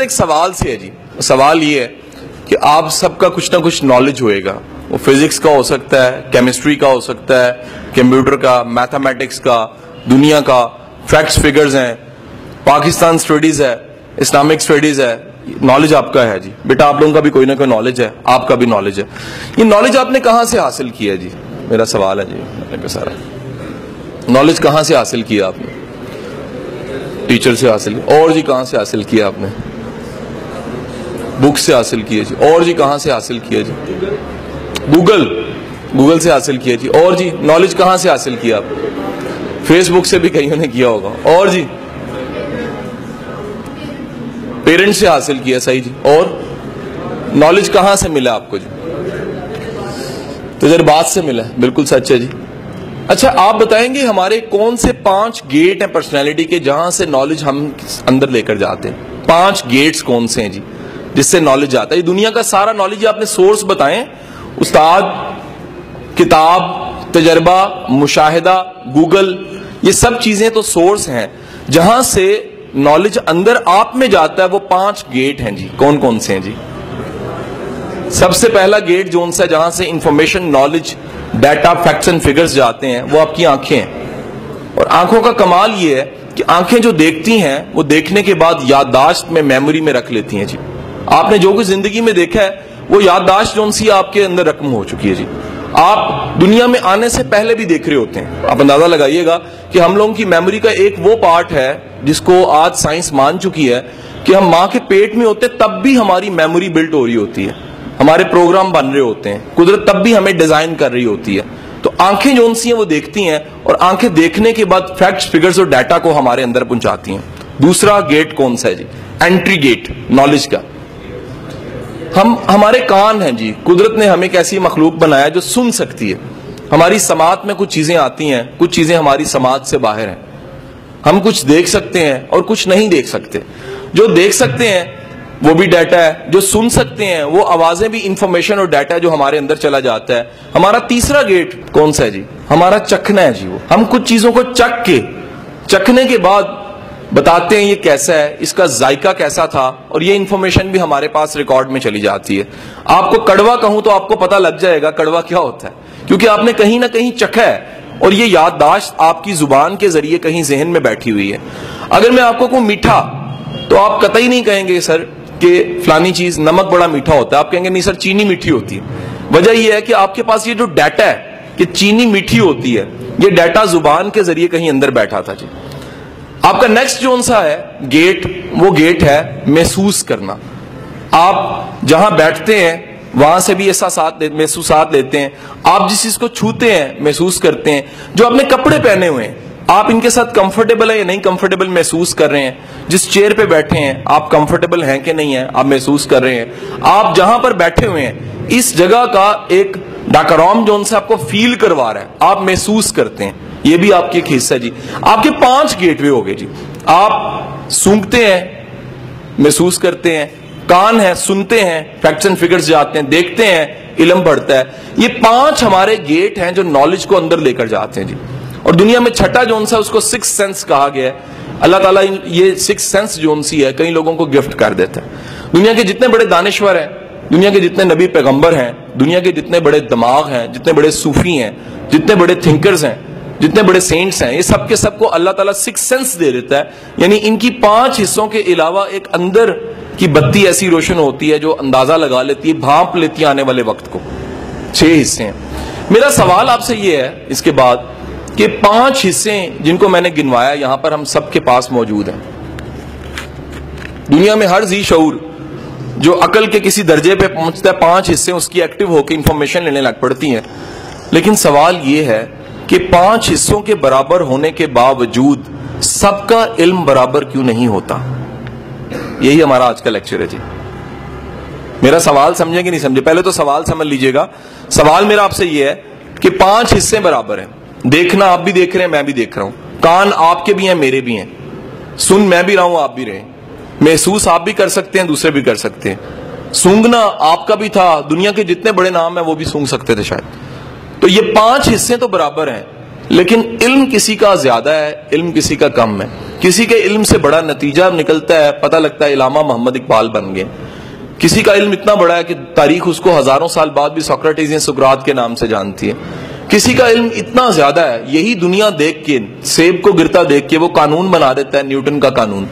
ایک سوال سے ہے جی۔ سوال یہ ہے کہ آپ سب کا کچھ نہ کچھ نالج ہوئے گا۔ وہ فزکس کا ہو سکتا ہے کیمسٹری کا ہو سکتا ہے کمپیوٹر کا میتھمیٹکس کا، دنیا کا۔ فیکٹس فگرز ہیں۔ پاکستان اسٹڈیز ہے اسلامک اسٹڈیز ہے۔ نالج آپ کا ہے جی۔ بیٹا، آپ لوگوں کا بھی کوئی نہ کوئی نالج ہے۔ آپ کا بھی نالج ہے۔ یہ نالج آپ نے کہاں سے حاصل کیا جی؟ میرا سوال ہے جی۔ سارا نالج کہاں سے حاصل کیا آپ نے؟ ٹیچر سے حاصل کیا اور جی کہاں سے حاصل کیا آپ نے؟ بک سے حاصل کیا جی۔ اور جی کہاں سے حاصل کیا جی؟ گوگل۔ گوگل سے حاصل کیا جی۔ اور جی نالج کہاں سے حاصل کیا آپ؟ فیس بک سے بھی کہیں نے کیا ہوگا۔ اور جی پیرنٹ سے حاصل کیا، صحیح جی۔ اور نالج کہاں سے ملا آپ کو جی؟ تجربات سے ملا، بالکل سچ ہے جی۔ اچھا آپ بتائیں گے ہمارے کون سے پانچ گیٹ ہیں پرسنالٹی کے جہاں سے نالج ہم اندر لے کر جاتے ہیں؟ پانچ گیٹس کون سے ہیں جی؟ جس سے نالج آتا ہے۔ دنیا کا سارا نالج آپ نے سورس بتائیں استاد، کتاب، تجربہ، مشاہدہ، گوگل، یہ سب چیزیں تو سورس ہیں۔ جہاں سے نالج اندر آپ میں جاتا ہے، وہ پانچ گیٹ ہیں جی۔ کون کون سے ہیں جی؟ سب سے پہلا گیٹ جو ان سے، جہاں سے information knowledge data facts and figures جاتے ہیں، وہ آپ کی آنکھیں ہیں۔ اور آنکھوں کا کمال یہ ہے کہ آنکھیں جو دیکھتی ہیں، وہ دیکھنے کے بعد یادداشت میں میموری میں رکھ لیتی ہیں جی۔ آپ نے جو کچھ زندگی میں دیکھا ہے، وہ یادداشت جو سی آپ کے اندر رقم ہو چکی ہے جی۔ آپ دنیا میں آنے سے پہلے بھی دیکھ رہے ہوتے ہیں۔ آپ اندازہ لگائیے گا کہ ہم لوگوں کی میموری کا ایک وہ پارٹ ہے جس کو آج سائنس مان چکی ہے کہ ہم ماں کے پیٹ میں ہوتے تب بھی ہماری میموری بلڈ ہو رہی ہوتی ہے۔ ہمارے پروگرام بن رہے ہوتے ہیں۔ قدرت تب بھی ہمیں ڈیزائن کر رہی ہوتی ہے۔ تو آنکھیں جو سی ہیں وہ دیکھتی ہیں اور آنکھیں دیکھنے کے بعد فیکٹس فگرز اور ڈیٹا کو ہمارے اندر پہنچاتی ہیں۔ دوسرا گیٹ کون سا ہے جی؟ اینٹری گیٹ نالج کا۔ ہم ہمارے کان ہیں جی۔ قدرت نے ہمیں ایک ایسی مخلوق بنایا جو سن سکتی ہے۔ ہماری سماعت میں کچھ چیزیں آتی ہیں، کچھ چیزیں ہماری سماعت سے باہر ہیں۔ ہم کچھ دیکھ سکتے ہیں اور کچھ نہیں دیکھ سکتے۔ جو دیکھ سکتے ہیں، وہ بھی ڈیٹا ہے۔ جو سن سکتے ہیں، وہ آوازیں بھی انفارمیشن اور ڈیٹا جو ہمارے اندر چلا جاتا ہے۔ ہمارا تیسرا گیٹ کون سا ہے جی؟ ہمارا چکھنا ہے جی وہ۔ ہم کچھ چیزوں کو چکھ کے، چکھنے کے بعد بتاتے ہیں یہ کیسا ہے، اس کا ذائقہ کیسا تھا اور یہ انفارمیشن بھی ہمارے پاس ریکارڈ میں چلی جاتی ہے۔ آپ کو کڑوا کہوں تو آپ کو پتا لگ جائے گا کڑوا کیا ہوتا ہے۔ کیونکہ آپ نے کہیں نہ کہیں چکھا ہے اور یہ یادداشت آپ کی زبان کے ذریعے کہیں ذہن میں بیٹھی ہوئی ہے۔ اگر میں آپ کو کوئی میٹھا، تو آپ قطعی نہیں کہیں گے سر کہ فلانی چیز نمک بڑا میٹھا ہوتا ہے۔ آپ کہیں گے نہیں سر، چینی میٹھی ہوتی ہے۔ وجہ یہ ہے کہ آپ کے پاس یہ جو ڈیٹا ہے کہ چینی میٹھی ہوتی ہے، یہ ڈیٹا زبان کے ذریعے کہیں اندر بیٹھا تھا جی۔ آپ کا نیکسٹ جو سا ہے گیٹ وہ گیٹ ہے محسوس کرنا۔ آپ جہاں بیٹھتے ہیں، وہاں سے بھی ایسا محسوسات لیتے ہیں۔ آپ جس چیز کو چھوتے ہیں، محسوس کرتے ہیں۔ جو اپنے کپڑے پہنے ہوئے ہیں، آپ ان کے ساتھ کمفرٹیبل ہے یا نہیں کمفرٹیبل محسوس کر رہے ہیں؟ جس چیئر پہ بیٹھے ہیں، آپ کمفرٹیبل ہیں کہ نہیں ہیں؟ آپ محسوس کر رہے ہیں۔ آپ جہاں پر بیٹھے ہوئے ہیں، اس جگہ کا ایک ڈاکروم جو ان سے آپ کو فیل کروا رہا ہے، آپ محسوس کرتے ہیں۔ یہ بھی آپ کی ایک حصہ جی۔ آپ کے پانچ گیٹ وے ہو گئے جی۔ آپ سونگتے ہیں، محسوس کرتے ہیں، کان ہیں سنتے ہیں فیکٹس اینڈ فگرز جاتے ہیں، دیکھتے ہیں، علم بڑھتا ہے۔ یہ پانچ ہمارے گیٹ ہیں جو نالج کو اندر لے کر جاتے ہیں جی۔ اور دنیا میں چھٹا جو سا، اس کو سکس سینس کہا گیا ہے۔ اللہ تعالیٰ یہ سکس سینس جو سی ہے، کئی لوگوں کو گفٹ کر دیتا ہے۔ دنیا کے جتنے بڑے دانشور ہیں، دنیا کے جتنے نبی پیغمبر ہیں، دنیا کے جتنے بڑے دماغ ہیں، جتنے بڑے صوفی ہیں، جتنے بڑے تھنکرز ہیں جتنے بڑے سینٹس ہیں، یہ سب کے سب کو اللہ تعالیٰ سکس سینس دے دیتا ہے۔ یعنی ان کی پانچ حصوں کے علاوہ ایک اندر کی بتی ایسی روشن ہوتی ہے جو اندازہ لگا لیتی ہے، بھانپ لیتی ہے آنے والے وقت کو۔ چھ حصے ہیں۔ میرا سوال آپ سے یہ ہے اس کے بعد کہ پانچ حصے جن کو میں نے گنوایا، یہاں پر ہم سب کے پاس موجود ہیں۔ دنیا میں ہر زی شعور جو عقل کے کسی درجے پہ پہنچتا ہے، پانچ حصے اس کی ایکٹیو ہو کے انفارمیشن لینے لگ پڑتی ہیں۔ لیکن سوال یہ ہے کہ پانچ حصوں کے برابر ہونے کے باوجود سب کا علم برابر کیوں نہیں ہوتا؟ یہی ہمارا آج کا لیکچر ہے جی۔ میرا سوال سمجھیں کہ نہیں سمجھے پہلے تو سوال سمجھ لیجیے گا۔ سوال میرا آپ سے یہ ہے کہ پانچ حصے برابر ہیں۔ دیکھنا آپ بھی دیکھ رہے ہیں، میں بھی دیکھ رہا ہوں۔ کان آپ کے بھی ہیں، میرے بھی ہیں۔ سن میں بھی رہا ہوں، آپ بھی رہے محسوس آپ بھی کر سکتے ہیں، دوسرے بھی کر سکتے ہیں۔ سونگنا آپ کا بھی تھا۔ دنیا کے جتنے بڑے نام ہیں، وہ بھی سونگ سکتے تھے شاید۔ تو یہ پانچ حصے تو برابر ہیں، لیکن علم کسی کا زیادہ ہے، علم کسی کا کم ہے۔ کسی کے علم سے بڑا نتیجہ نکلتا ہے، پتہ لگتا ہے علامہ محمد اقبال بن گئے۔ کسی کا علم اتنا بڑا ہے کہ تاریخ اس کو ہزاروں سال بعد بھی سوکراٹیز یا سکرات کے نام سے جانتی ہے۔ کسی کا علم اتنا زیادہ ہے، یہی دنیا دیکھ کے، سیب کو گرتا دیکھ کے وہ قانون بنا دیتا ہے، نیوٹن کا قانون۔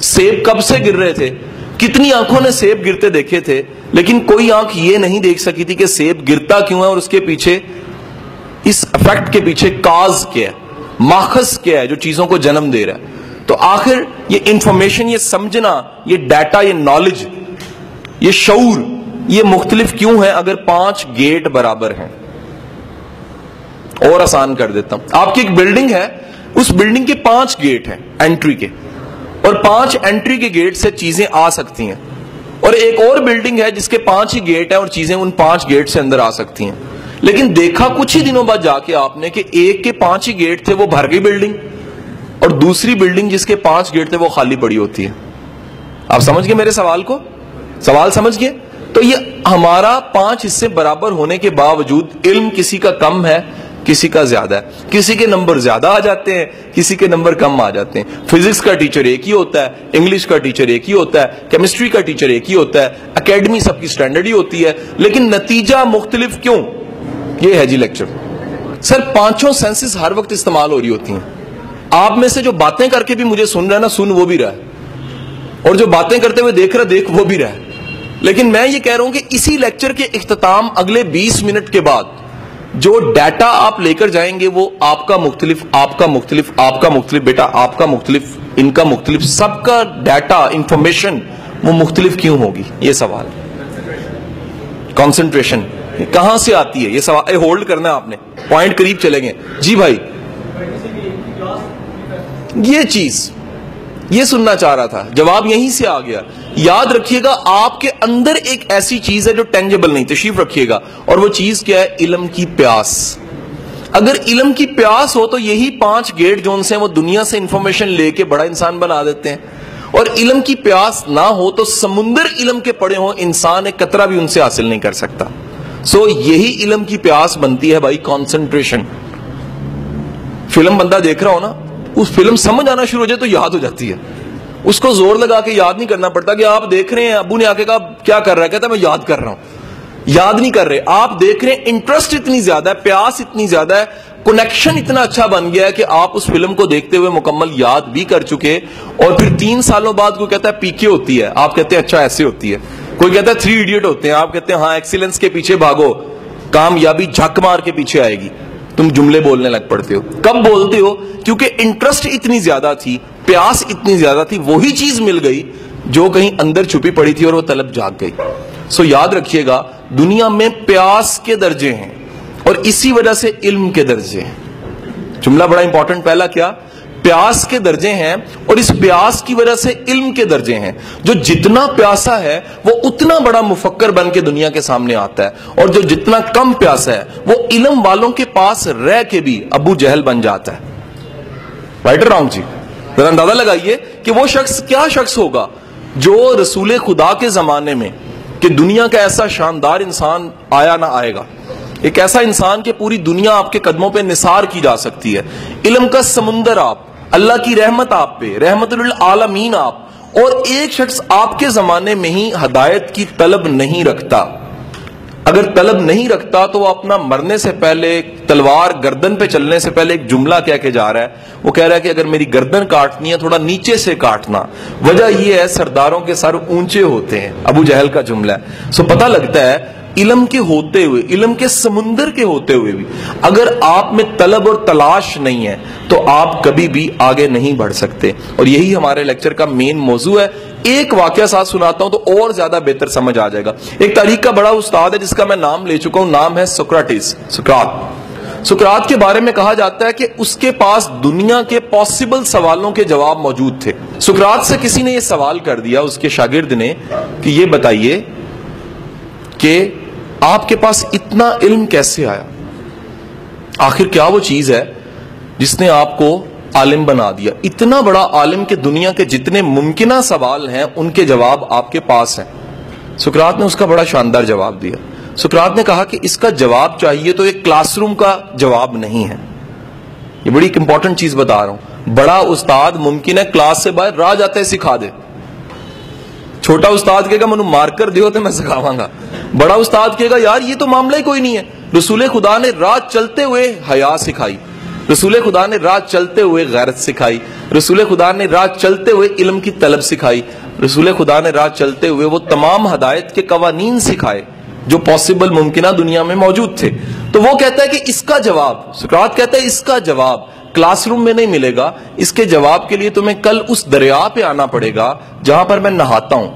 سیب کب سے گر رہے تھے؟ کتنی آنکھوں نے سیب گرتے دیکھے تھے، لیکن کوئی آنکھ یہ نہیں دیکھ سکی تھی کہ سیب گرتا کیوں ہے اور اس کے پیچھے اس افیکٹ کے پیچھے کاز کیا ہے، ماخذ کیا ہے جو چیزوں کو جنم دے رہا ہے۔ تو آخر یہ انفارمیشن یہ سمجھنا، یہ ڈیٹا یہ نالج یہ شعور، یہ مختلف کیوں ہے اگر پانچ گیٹ برابر ہیں؟ اور آسان کر دیتا ہوں۔ آپ کی ایک بلڈنگ ہے، اس بلڈنگ کے پانچ گیٹ ہیں انٹری کے۔ اور پانچ انٹری کے گیٹ سے چیزیں آ سکتی ہیں۔ اور ایک اور بلڈنگ ہے، جس کے پانچ ہی گیٹ ہیں اور چیزیں ان پانچ گیٹ سے اندر آ سکتی ہیں۔ لیکن دیکھا کچھ ہی دنوں بعد جا کے آپ نے کہ ایک کے پانچ ہی گیٹ تھے وہ بھر گئی بلڈنگ اور دوسری بلڈنگ جس کے پانچ گیٹ تھے وہ خالی پڑی ہوتی ہے۔ آپ سمجھ گئے میرے سوال کو؟ سوال سمجھ گئے؟ تو یہ ہمارا پانچ حصے برابر ہونے کے باوجود علم کسی کا کم ہے، کسی کا زیادہ ہے۔ کسی کے نمبر زیادہ آ جاتے ہیں، کسی کے نمبر کم آ جاتے ہیں۔ فزکس کا ٹیچر ایک ہی ہوتا ہے، انگلش کا ٹیچر ایک ہی ہوتا ہے، کیمسٹری کا ٹیچر ایک ہی ہوتا ہے، اکیڈمی سب کی سٹینڈرڈ ہی ہوتی ہے۔ لیکن نتیجہ مختلف کیوں؟ یہ ہے جی لیکچر سر پانچوں سینسز ہر وقت استعمال ہو رہی ہوتی ہیں. آپ میں سے جو باتیں کر کے بھی مجھے سن رہا ہے نا، سن وہ بھی رہا ہے. اور جو باتیں کرتے ہوئے دیکھ رہا دیکھ وہ بھی رہا ہے. لیکن میں یہ کہہ رہا ہوں کہ اسی لیکچر کے اختتام اگلے بیس منٹ کے بعد جو ڈیٹا آپ لے کر جائیں گے، وہ آپ کا مختلف، آپ کا مختلف، آپ کا مختلف، بیٹا، آپ کا مختلف، ان کا مختلف، سب کا ڈیٹا انفارمیشن وہ مختلف کیوں ہوگی؟ یہ سوال کانسنٹریشن کہاں سے آتی ہے؟ یہ سوال ہولڈ کرنا ہے آپ نے۔ پوائنٹ قریب چلے گئے۔ جی بھائی۔ یہ چیز، یہ سننا چاہ رہا تھا۔ جواب یہیں سے آ گیا۔ یاد رکھیے گا، آپ کے اندر ایک ایسی چیز ہے جو ٹینجبل نہیں، تشریف رکھیے گا۔ اور وہ چیز کیا ہے؟ علم کی پیاس۔ اگر علم کی پیاس ہو تو یہی پانچ گیٹ جون سے وہ دنیا سے انفارمیشن لے کے بڑا انسان بنا دیتے ہیں۔ اور علم کی پیاس نہ ہو تو سمندر علم کے پڑے ہوں، انسان ایک قطرہ بھی ان سے حاصل نہیں کر سکتا۔ سو یہی علم کی پیاس بنتی ہے بھائی کانسنٹریشن فلم بندہ دیکھ رہا ہو نا، اس فلم سمجھ آنا شروع ہو جائے تو یاد ہو جاتی ہے۔ اس کو زور لگا کے یاد نہیں کرنا پڑتا کہ آپ دیکھ رہے ہیں، ابو نے آ کے کہا، کیا کر رہا ہے؟ کہتا میں یاد کر رہا ہوں۔ یاد نہیں کر رہے۔ آپ دیکھ رہے ہیں انٹرسٹ اتنی زیادہ ہے، پیاس اتنی زیادہ ہے کنیکشن اتنا اچھا بن گیا ہے کہ آپ اس فلم کو دیکھتے ہوئے مکمل یاد بھی کر چکے۔ اور پھر تین سالوں بعد کوئی کہتا ہے پی کے ہوتی ہے۔ آپ کہتے ہیں اچھا ایسے ہوتی ہے۔ کوئی کہتا ہے تھری ایڈیٹ ہوتے ہیں، آپ کہتے ہیں ہاں ایکسیلنس کے پیچھے بھاگو، کامیابی جھک مار کے پیچھے آئے گی۔ تم جملے بولنے لگ پڑتے ہو۔ کب بولتے ہو کیونکہ انٹرسٹ اتنی زیادہ تھی، پیاس اتنی زیادہ تھی، وہی چیز مل گئی جو کہیں اندر چھپی پڑی تھی اور وہ طلب جاگ گئی۔ سو یاد رکھیے گا، دنیا میں پیاس کے درجے ہیں اور اسی وجہ سے علم کے درجے ہیں۔ جملہ بڑا امپورٹنٹ پہلا کیا؟ پیاس کے درجے ہیں اور اس پیاس کی وجہ سے علم کے درجے ہیں۔ جو جتنا پیاسا ہے، وہ اتنا بڑا مفکر بن کے دنیا کے سامنے آتا ہے۔ اور جو جتنا کم پیاسا ہے، وہ علم والوں کے پاس رہ کے بھی ابو جہل بن جاتا ہے۔ رائٹ رانگ جی؟ ذرا اندازہ لگائیے کہ وہ شخص کیا شخص ہوگا جو رسول خدا کے زمانے میں کہ دنیا کا ایسا شاندار انسان آیا نہ آئے گا۔ ایک ایسا انسان کہ پوری دنیا آپ کے قدموں پہ نثار کی جا سکتی ہے۔ علم کا سمندر آپ اللہ کی رحمت آپ پہ، رحمت للعالمین آپ۔ اور ایک شخص آپ کے زمانے میں ہی ہدایت کی طلب نہیں رکھتا۔ اگر طلب نہیں رکھتا تو وہ اپنا مرنے سے پہلے تلوار گردن پہ چلنے سے پہلے ایک جملہ کہہ کے جا رہا ہے۔ وہ کہہ رہا ہے کہ اگر میری گردن کاٹنی ہے، تھوڑا نیچے سے کاٹنا۔ وجہ یہ ہے سرداروں کے سر اونچے ہوتے ہیں۔ ابو جہل کا جملہ ہے۔ سو پتہ لگتا ہے علم کے ہوتے ہوئے، علم کے سمندر کے ہوتے ہوئے بھی۔ اگر آپ میں طلب اور تلاش نہیں ہے، تو آپ کبھی بھی آگے نہیں بڑھ سکتے۔ اور یہی ہمارے لیکچر کا مین موضوع ہے۔ ایک واقعہ ساتھ سناتا ہوں تو اور زیادہ بہتر سمجھ آ جائے گا۔ ایک تاریخ کا بڑا استاد ہے جس کا میں نام لے چکا ہوں، نام ہے سکراٹیز سکرات سکرات کے بارے میں کہا جاتا ہے کہ اس کے پاس دنیا کے پاسبل سوالوں کے جواب موجود تھے۔ سکرات سے کسی نے یہ سوال کر دیا، اس کے شاگرد نے، کہ یہ بتائیے کہ آپ کے پاس اتنا علم کیسے آیا؟ آخر کیا وہ چیز ہے جس نے آپ کو عالم بنا دیا؟ اتنا بڑا عالم کہ دنیا کے جتنے ممکنہ سوال ہیں، ان کے جواب آپ کے پاس ہیں۔ سکرات نے اس کا بڑا شاندار جواب دیا۔ سکرات نے کہا کہ اس کا جواب چاہیے تو ایک کلاس روم کا جواب نہیں ہے۔ یہ بڑی ایک امپورٹنٹ چیز بتا رہا ہوں۔ بڑا استاد ممکن ہے کلاس سے باہر راہ جاتے سکھا دے۔ چھوٹا استاد کہے گا منو مار کر دیو تو میں سکھاواں گا۔ بڑا استاد کہے گا، یار، یہ تو معاملہ ہی کوئی نہیں ہے۔ رسول خدا نے رات چلتے ہوئے حیا سکھائی۔ رسول خدا نے رات چلتے ہوئے غیرت سکھائی۔ رسول خدا نے رات چلتے ہوئے علم کی طلب سکھائی۔ رسول خدا نے رات چلتے ہوئے وہ تمام ہدایت کے قوانین سکھائے جو پاسبل ممکنہ دنیا میں موجود تھے۔ تو وہ کہتا ہے کہ اس کا جواب، سکرات کہتا ہے اس کا جواب کلاس روم میں نہیں ملے گا۔ اس کے جواب کے لیے تمہیں کل اس دریا پہ آنا پڑے گا جہاں پر میں نہاتا ہوں۔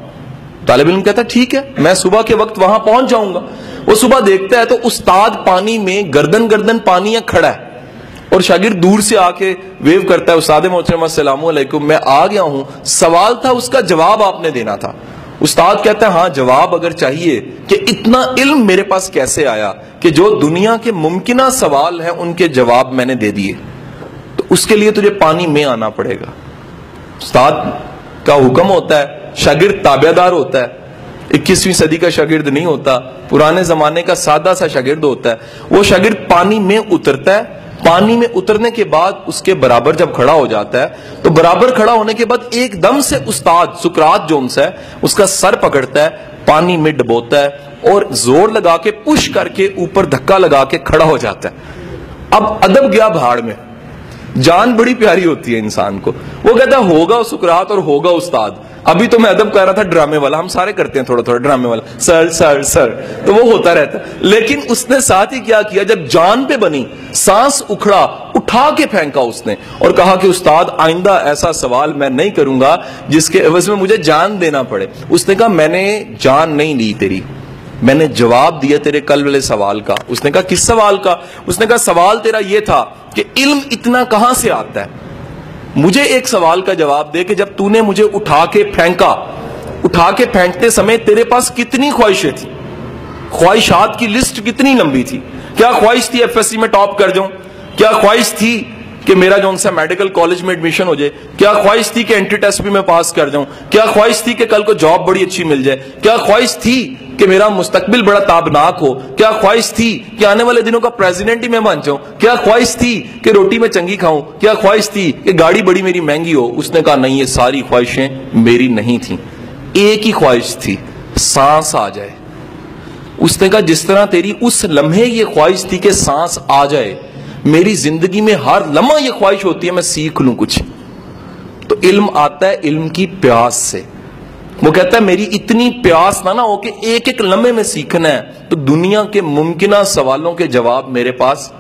طالب علم کہتا ہے، ٹھیک ہے، میں صبح کے وقت وہاں پہنچ جاؤں گا۔ وہ صبح دیکھتا ہے تو استاد پانی میں گردن گردن پانی کھڑا ہے۔ اور شاگرد دور سے آ کے ویو کرتا ہے، استاد محترم، السلام علیکم، میں آ گیا ہوں۔ سوال تھا، اس کا جواب آپ نے دینا تھا۔ استاد کہتا ہے ہاں جواب اگر چاہیے کہ اتنا علم میرے پاس کیسے آیا کہ جو دنیا کے ممکنہ سوال ہیں، ان کے جواب میں نے دے دیے۔ اس کے لیے تجھے پانی میں آنا پڑے گا۔ استاد کا حکم ہوتا ہے، شاگرد تابع دار ہوتا ہے۔ اکیسویں صدی کا شاگرد نہیں ہوتا، پرانے زمانے کا سادہ سا شاگرد ہوتا ہے۔ وہ شاگرد پانی میں اترتا ہے۔ پانی میں اترنے کے بعد اس کے برابر جب کھڑا ہو جاتا ہے، تو برابر کھڑا ہونے کے بعد ایک دم سے استاد سکرات جونس ہے اس کا سر پکڑتا ہے، پانی میں ڈبوتا ہے اور زور لگا کے پش کر کے اوپر دھکا لگا کے کھڑا ہو جاتا ہے۔ اب ادب گیا بھاڑ میں۔ جان بڑی پیاری ہوتی ہے انسان کو۔ وہ کہتا ہے، ہوگا سکرات اور ہوگا استاد۔ ابھی تو میں ادب کر رہا تھا، ڈرامے والا۔ ہم سارے کرتے ہیں تھوڑا تھوڑا ڈرامے والا۔ سر سر سر۔ تو وہ ہوتا رہتا۔ لیکن اس نے ساتھ ہی کیا کیا؟ جب جان پہ بنی، سانس اکھڑا، اٹھا کے پھینکا اس نے اور کہا کہ استاد، آئندہ ایسا سوال میں نہیں کروں گا جس کے عوض میں مجھے جان دینا پڑے۔ اس نے کہا، میں نے جان نہیں لی تیری۔ میں نے جواب دیا تیرے کل والے سوال کا۔ اس نے کہا، کس سوال کا؟ اس نے کہا، سوال تیرا یہ تھا کہ علم اتنا کہاں سے آتا ہے؟ مجھے ایک سوال کا جواب دے کہ جب تو نے مجھے اٹھا کے پھینکا، اٹھا کے پھینکتے سمے تیرے پاس کتنی خواہشیں تھی خواہشات کی لسٹ کتنی لمبی تھی؟ کیا خواہش تھی ایف ایس سی میں ٹاپ کر جاؤں؟ کیا خواہش تھی کہ میرا جو ان سے میڈیکل کالج میں ایڈمیشن ہو جائے، کیا خواہش تھی کہ انٹری ٹیسٹ بھی میں پاس کر جاؤں؟ کیا خواہش تھی کہ کل کو جاب بڑی اچھی مل جائے؟ کیا خواہش تھی کہ میرا مستقبل بڑا تابناک ہو؟ کیا خواہش تھی کہ آنے والے دنوں کا پریزیڈنٹ ہی میں بن جاؤں؟ کیا خواہش تھی کہ روٹی میں چنگی کھاؤں؟ کیا خواہش تھی کہ گاڑی بڑی میری مہنگی ہو؟ اس نے کہا، نہیں، یہ ساری خواہشیں میری نہیں تھیں۔ ایک ہی خواہش تھی، سانس آ جائے۔ اس نے کہا، جس طرح تیری اس لمحے یہ خواہش تھی کہ سانس آ جائے میری زندگی میں ہر لمحہ یہ خواہش ہوتی ہے میں سیکھ لوں کچھ۔ تو علم آتا ہے علم کی پیاس سے۔ وہ کہتا ہے میری اتنی پیاس نہ نہ ہو کہ ایک ایک لمحے میں سیکھنا ہے۔ تو دنیا کے ممکنہ سوالوں کے جواب میرے پاس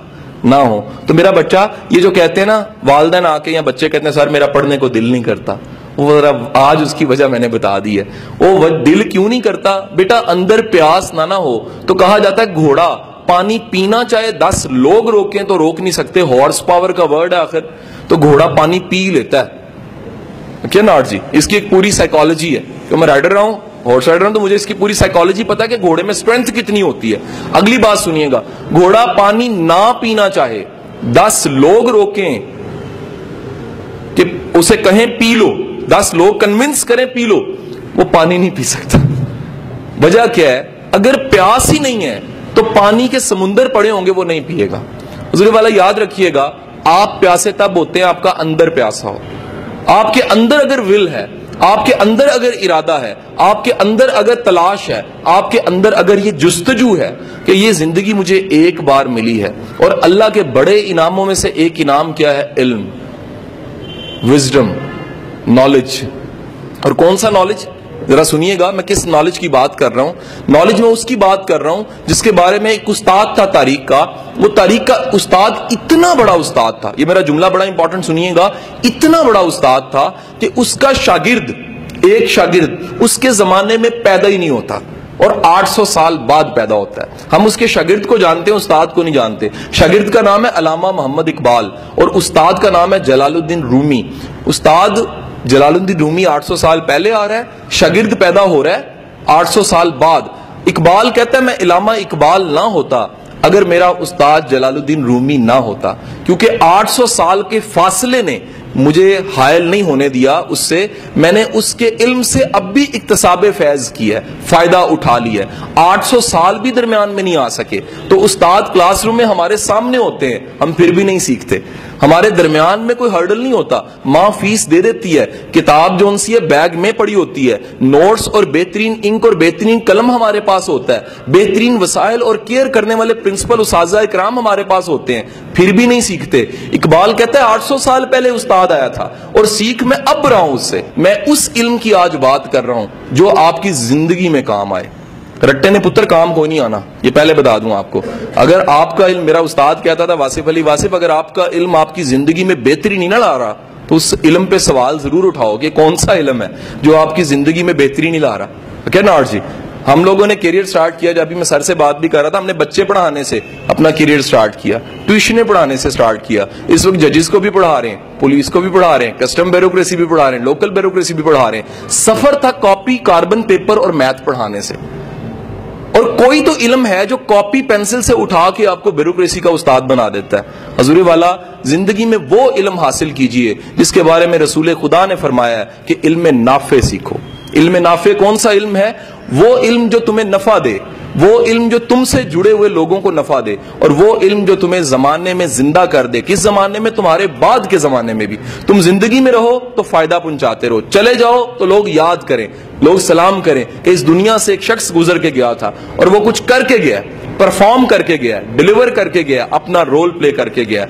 نہ ہو تو میرا بچہ یہ جو کہتے ہیں نا، والدین آ کے یا بچے کہتے ہیں، سر، میرا پڑھنے کو دل نہیں کرتا۔ وہ ذرا آج اس کی وجہ میں نے بتا دی ہے۔ وہ دل کیوں نہیں کرتا؟ بیٹا، اندر پیاس نہ نہ ہو۔ تو کہا جاتا ہے، گھوڑا پانی پینا چاہے دس لوگ روکیں تو روک نہیں سکتے ہارس پاور کا ورڈ ہے آخر، تو گھوڑا پانی پی لیتا ہے۔ کیا ناٹ جی؟ اس کی ایک پوری سائیکالوجی ہے۔ کہ میں رائڈر رہا ہوں ہارس رائڈر ہوں، تو مجھے اس کی پوری سائیکالوجی پتا ہے کہ گھوڑے میں اسٹرینتھ کتنی ہوتی ہے۔ اگلی بات سنیے گا۔ گھوڑا پانی نہ پینا چاہے، دس لوگ روکیں کہ اسے کہیں پی لو۔ دس لوگ کنونس کریں پی لو، وہ پانی نہیں پی سکتا۔ وجہ کیا ہے؟ اگر پیاس ہی نہیں ہے تو پانی کے سمندر پڑے ہوں گے، وہ نہیں پیے گا۔ حضور والا، یاد رکھیے گا، آپ پیاسے تب ہوتے ہیں، آپ کا اندر پیاسا ہو۔ آپ کے اندر اگر ول ہے، آپ کے اندر اگر ارادہ ہے، آپ کے اندر اگر تلاش ہے، آپ کے اندر اگر یہ جستجو ہے کہ یہ زندگی مجھے ایک بار ملی ہے۔ اور اللہ کے بڑے انعاموں میں سے ایک انعام کیا ہے؟ علم وزڈم نالج اور کون سا نالج ذرا سنیے گا، میں کس نالج کی بات کر رہا ہوں۔ نالج میں اس کی بات کر رہا ہوں جس کے بارے میں ایک استاد تھا تاریخ کا۔ وہ تاریخ کا استاد اتنا بڑا استاد تھا۔ یہ میرا جملہ بڑا امپورٹنٹ سنیے گا۔ اتنا بڑا استاد تھا کہ اس کا شاگرد، ایک شاگرد اس کے زمانے میں پیدا ہی نہیں ہوتا۔ اور آٹھ سو سال بعد پیدا ہوتا ہے۔ ہم اس کے شاگرد کو جانتے ہیں، استاد کو نہیں جانتے۔ شاگرد کا نام ہے علامہ محمد اقبال اور استاد کا نام ہے جلال الدین رومی۔ استاد جلال الدین رومی آٹھ سو سال پہلے آ رہا ہے، شاگرد پیدا ہو رہا ہے آٹھ سو سال بعد۔ اقبال کہتا ہے، میں علامہ اقبال نہ ہوتا اگر میرا استاد جلال الدین رومی نہ ہوتا۔ کیونکہ آٹھ سو سال کے فاصلے نے مجھے حائل نہیں ہونے دیا اس سے، میں نے اس کے علم سے اب بھی اقتصاب فیض کیا ہے، فائدہ اٹھا لیا ہے۔ آٹھ سو سال بھی درمیان میں نہیں آ سکے۔ تو استاد کلاس روم میں ہمارے سامنے ہوتے ہیں، ہم پھر بھی نہیں سیکھتے۔ ہمارے درمیان میں کوئی ہرڈل نہیں ہوتا۔ ماں فیس دے دیتی ہے، کتاب جو ان سی ہے بیگ میں پڑی ہوتی ہے۔ نوٹس اور بہترین انک اور بہترین قلم ہمارے پاس ہوتا ہے۔ بہترین وسائل اور کیئر کرنے والے پرنسپل اساتذہ اکرام ہمارے پاس ہوتے ہیں۔ پھر بھی نہیں سیکھتے۔ اقبال کہتا ہے، آٹھ سو سال پہلے استاد بعد آیا تھا اور سیکھ میں اب رہا ہوں اس سے۔ میں اس علم کی آج بات کر رہا ہوں جو آپ کی زندگی میں کام آئے۔ رٹے نے پتر، کام کوئی نہیں آنا۔ یہ پہلے بتا دوں آپ کو۔ اگر آپ کا علم میرا استاد کہتا تھا واسف علی واسف اگر آپ کا علم آپ کی زندگی میں بہتری نہیں نہ لا رہا، تو اس علم پہ سوال ضرور اٹھاؤ کہ کون سا علم ہے جو آپ کی زندگی میں بہتری نہیں لا رہا۔ کیا نا جی؟ ہم لوگوں نے کیریئر سٹارٹ کیا، جب میں سر سے بات بھی کر رہا تھا، ہم نے بچے پڑھانے سے اپنا کیریئر سٹارٹ کیا ٹیوشنیں پڑھانے سے سٹارٹ کیا۔ اس وقت ججز کو بھی پڑھا رہے ہیں پولیس کو بھی پڑھا رہے ہیں کسٹم بیروکریسی بھی پڑھا رہے ہیں لوکل بیروکریسی بھی پڑھا رہے ہیں۔ سفر تھا کاپی کاربن پیپر اور میتھ پڑھانے سے۔ اور کوئی تو علم ہے جو کاپی پینسل سے اٹھا کے آپ کو بیروکریسی کا استاد بنا دیتا ہے۔ حضور والا، زندگی میں وہ علم حاصل کیجیے جس کے بارے میں رسول خدا نے فرمایا ہے کہ علم نافع سیکھو۔ علم نافع کون سا علم ہے؟ وہ علم جو تمہیں نفع دے، وہ علم جو تم سے جڑے ہوئے لوگوں کو نفع دے، اور وہ علم جو تمہیں زمانے میں زندہ کر دے، کس زمانے میں؟ تمہارے بعد کے زمانے میں بھی۔ تم زندگی میں رہو تو فائدہ پہنچاتے رہو۔ چلے جاؤ تو لوگ یاد کریں، لوگ سلام کریں کہ اس دنیا سے ایک شخص گزر کے گیا تھا، اور وہ کچھ کر کے گیا پرفارم کر کے گیا ڈلیور کر کے گیا، اپنا رول پلے کر کے گیا۔